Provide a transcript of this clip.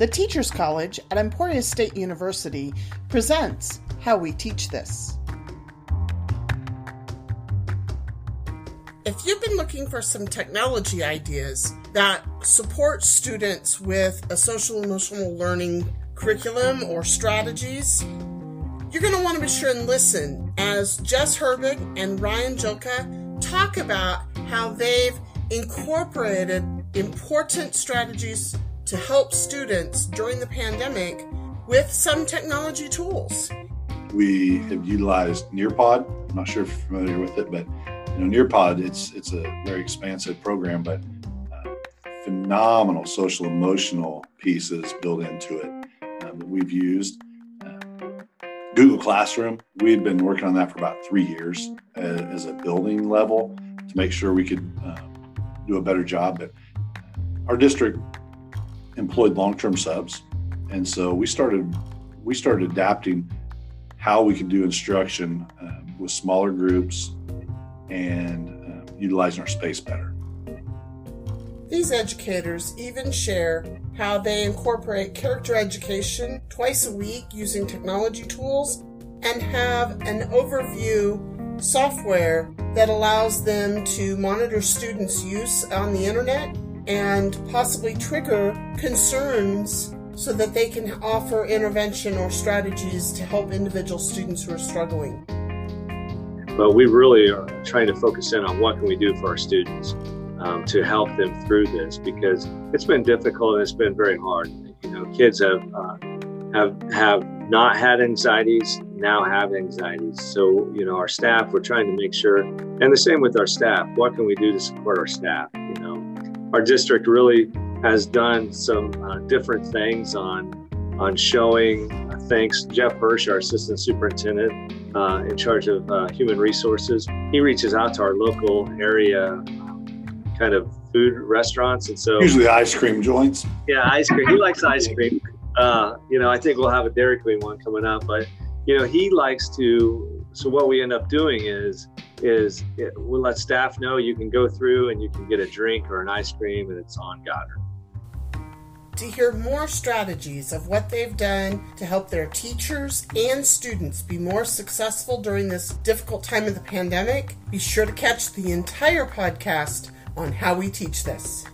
The Teachers College at Emporia State University presents How We Teach This. If you've been looking for some technology ideas that support students with a social emotional learning curriculum or strategies, you're going to want to be sure and listen as Jess Herbig and Ryan Joka talk about how they've incorporated important strategies to help students during the pandemic with some technology tools. We have utilized Nearpod. I'm not sure if you're familiar with it, but you know, Nearpod, it's it's a very expansive program, but uh, phenomenal social emotional pieces built into it uh, that we've used. Uh, Google Classroom, we had been working on that for about three years as, uh, as a building level to make sure we could uh, do a better job. But our district employed long-term subs, and so we started we started adapting how we could do instruction uh, with smaller groups and uh, utilizing our space better. These educators even share how they incorporate character education twice a week using technology tools and have an overview software that allows them to monitor students' use on the internet and possibly trigger concerns so that they can offer intervention or strategies to help individual students who are struggling. But we really are trying to focus in on what can we do for our students um, to help them through this because it's been difficult and it's been very hard. You know, kids have uh, have have not had anxieties now have anxieties. So you know, our staff we're trying to make sure, and the same with our staff. What can we do to support our staff? You know, our district really has done some uh, different things on on showing. Uh, thanks, Jeff Hirsch, our assistant superintendent uh, in charge of uh, human resources. He reaches out to our local area kind of food restaurants, and so usually ice cream joints. Yeah, ice cream. He likes ice cream. Uh, you know, I think we'll have a Dairy Queen one coming up, but you know, he likes to. So what we end up doing is is it, we'll let staff know you can go through and you can get a drink or an ice cream and it's on Goddard. To hear more strategies of what they've done to help their teachers and students be more successful during this difficult time of the pandemic, be sure to catch the entire podcast on how we teach this.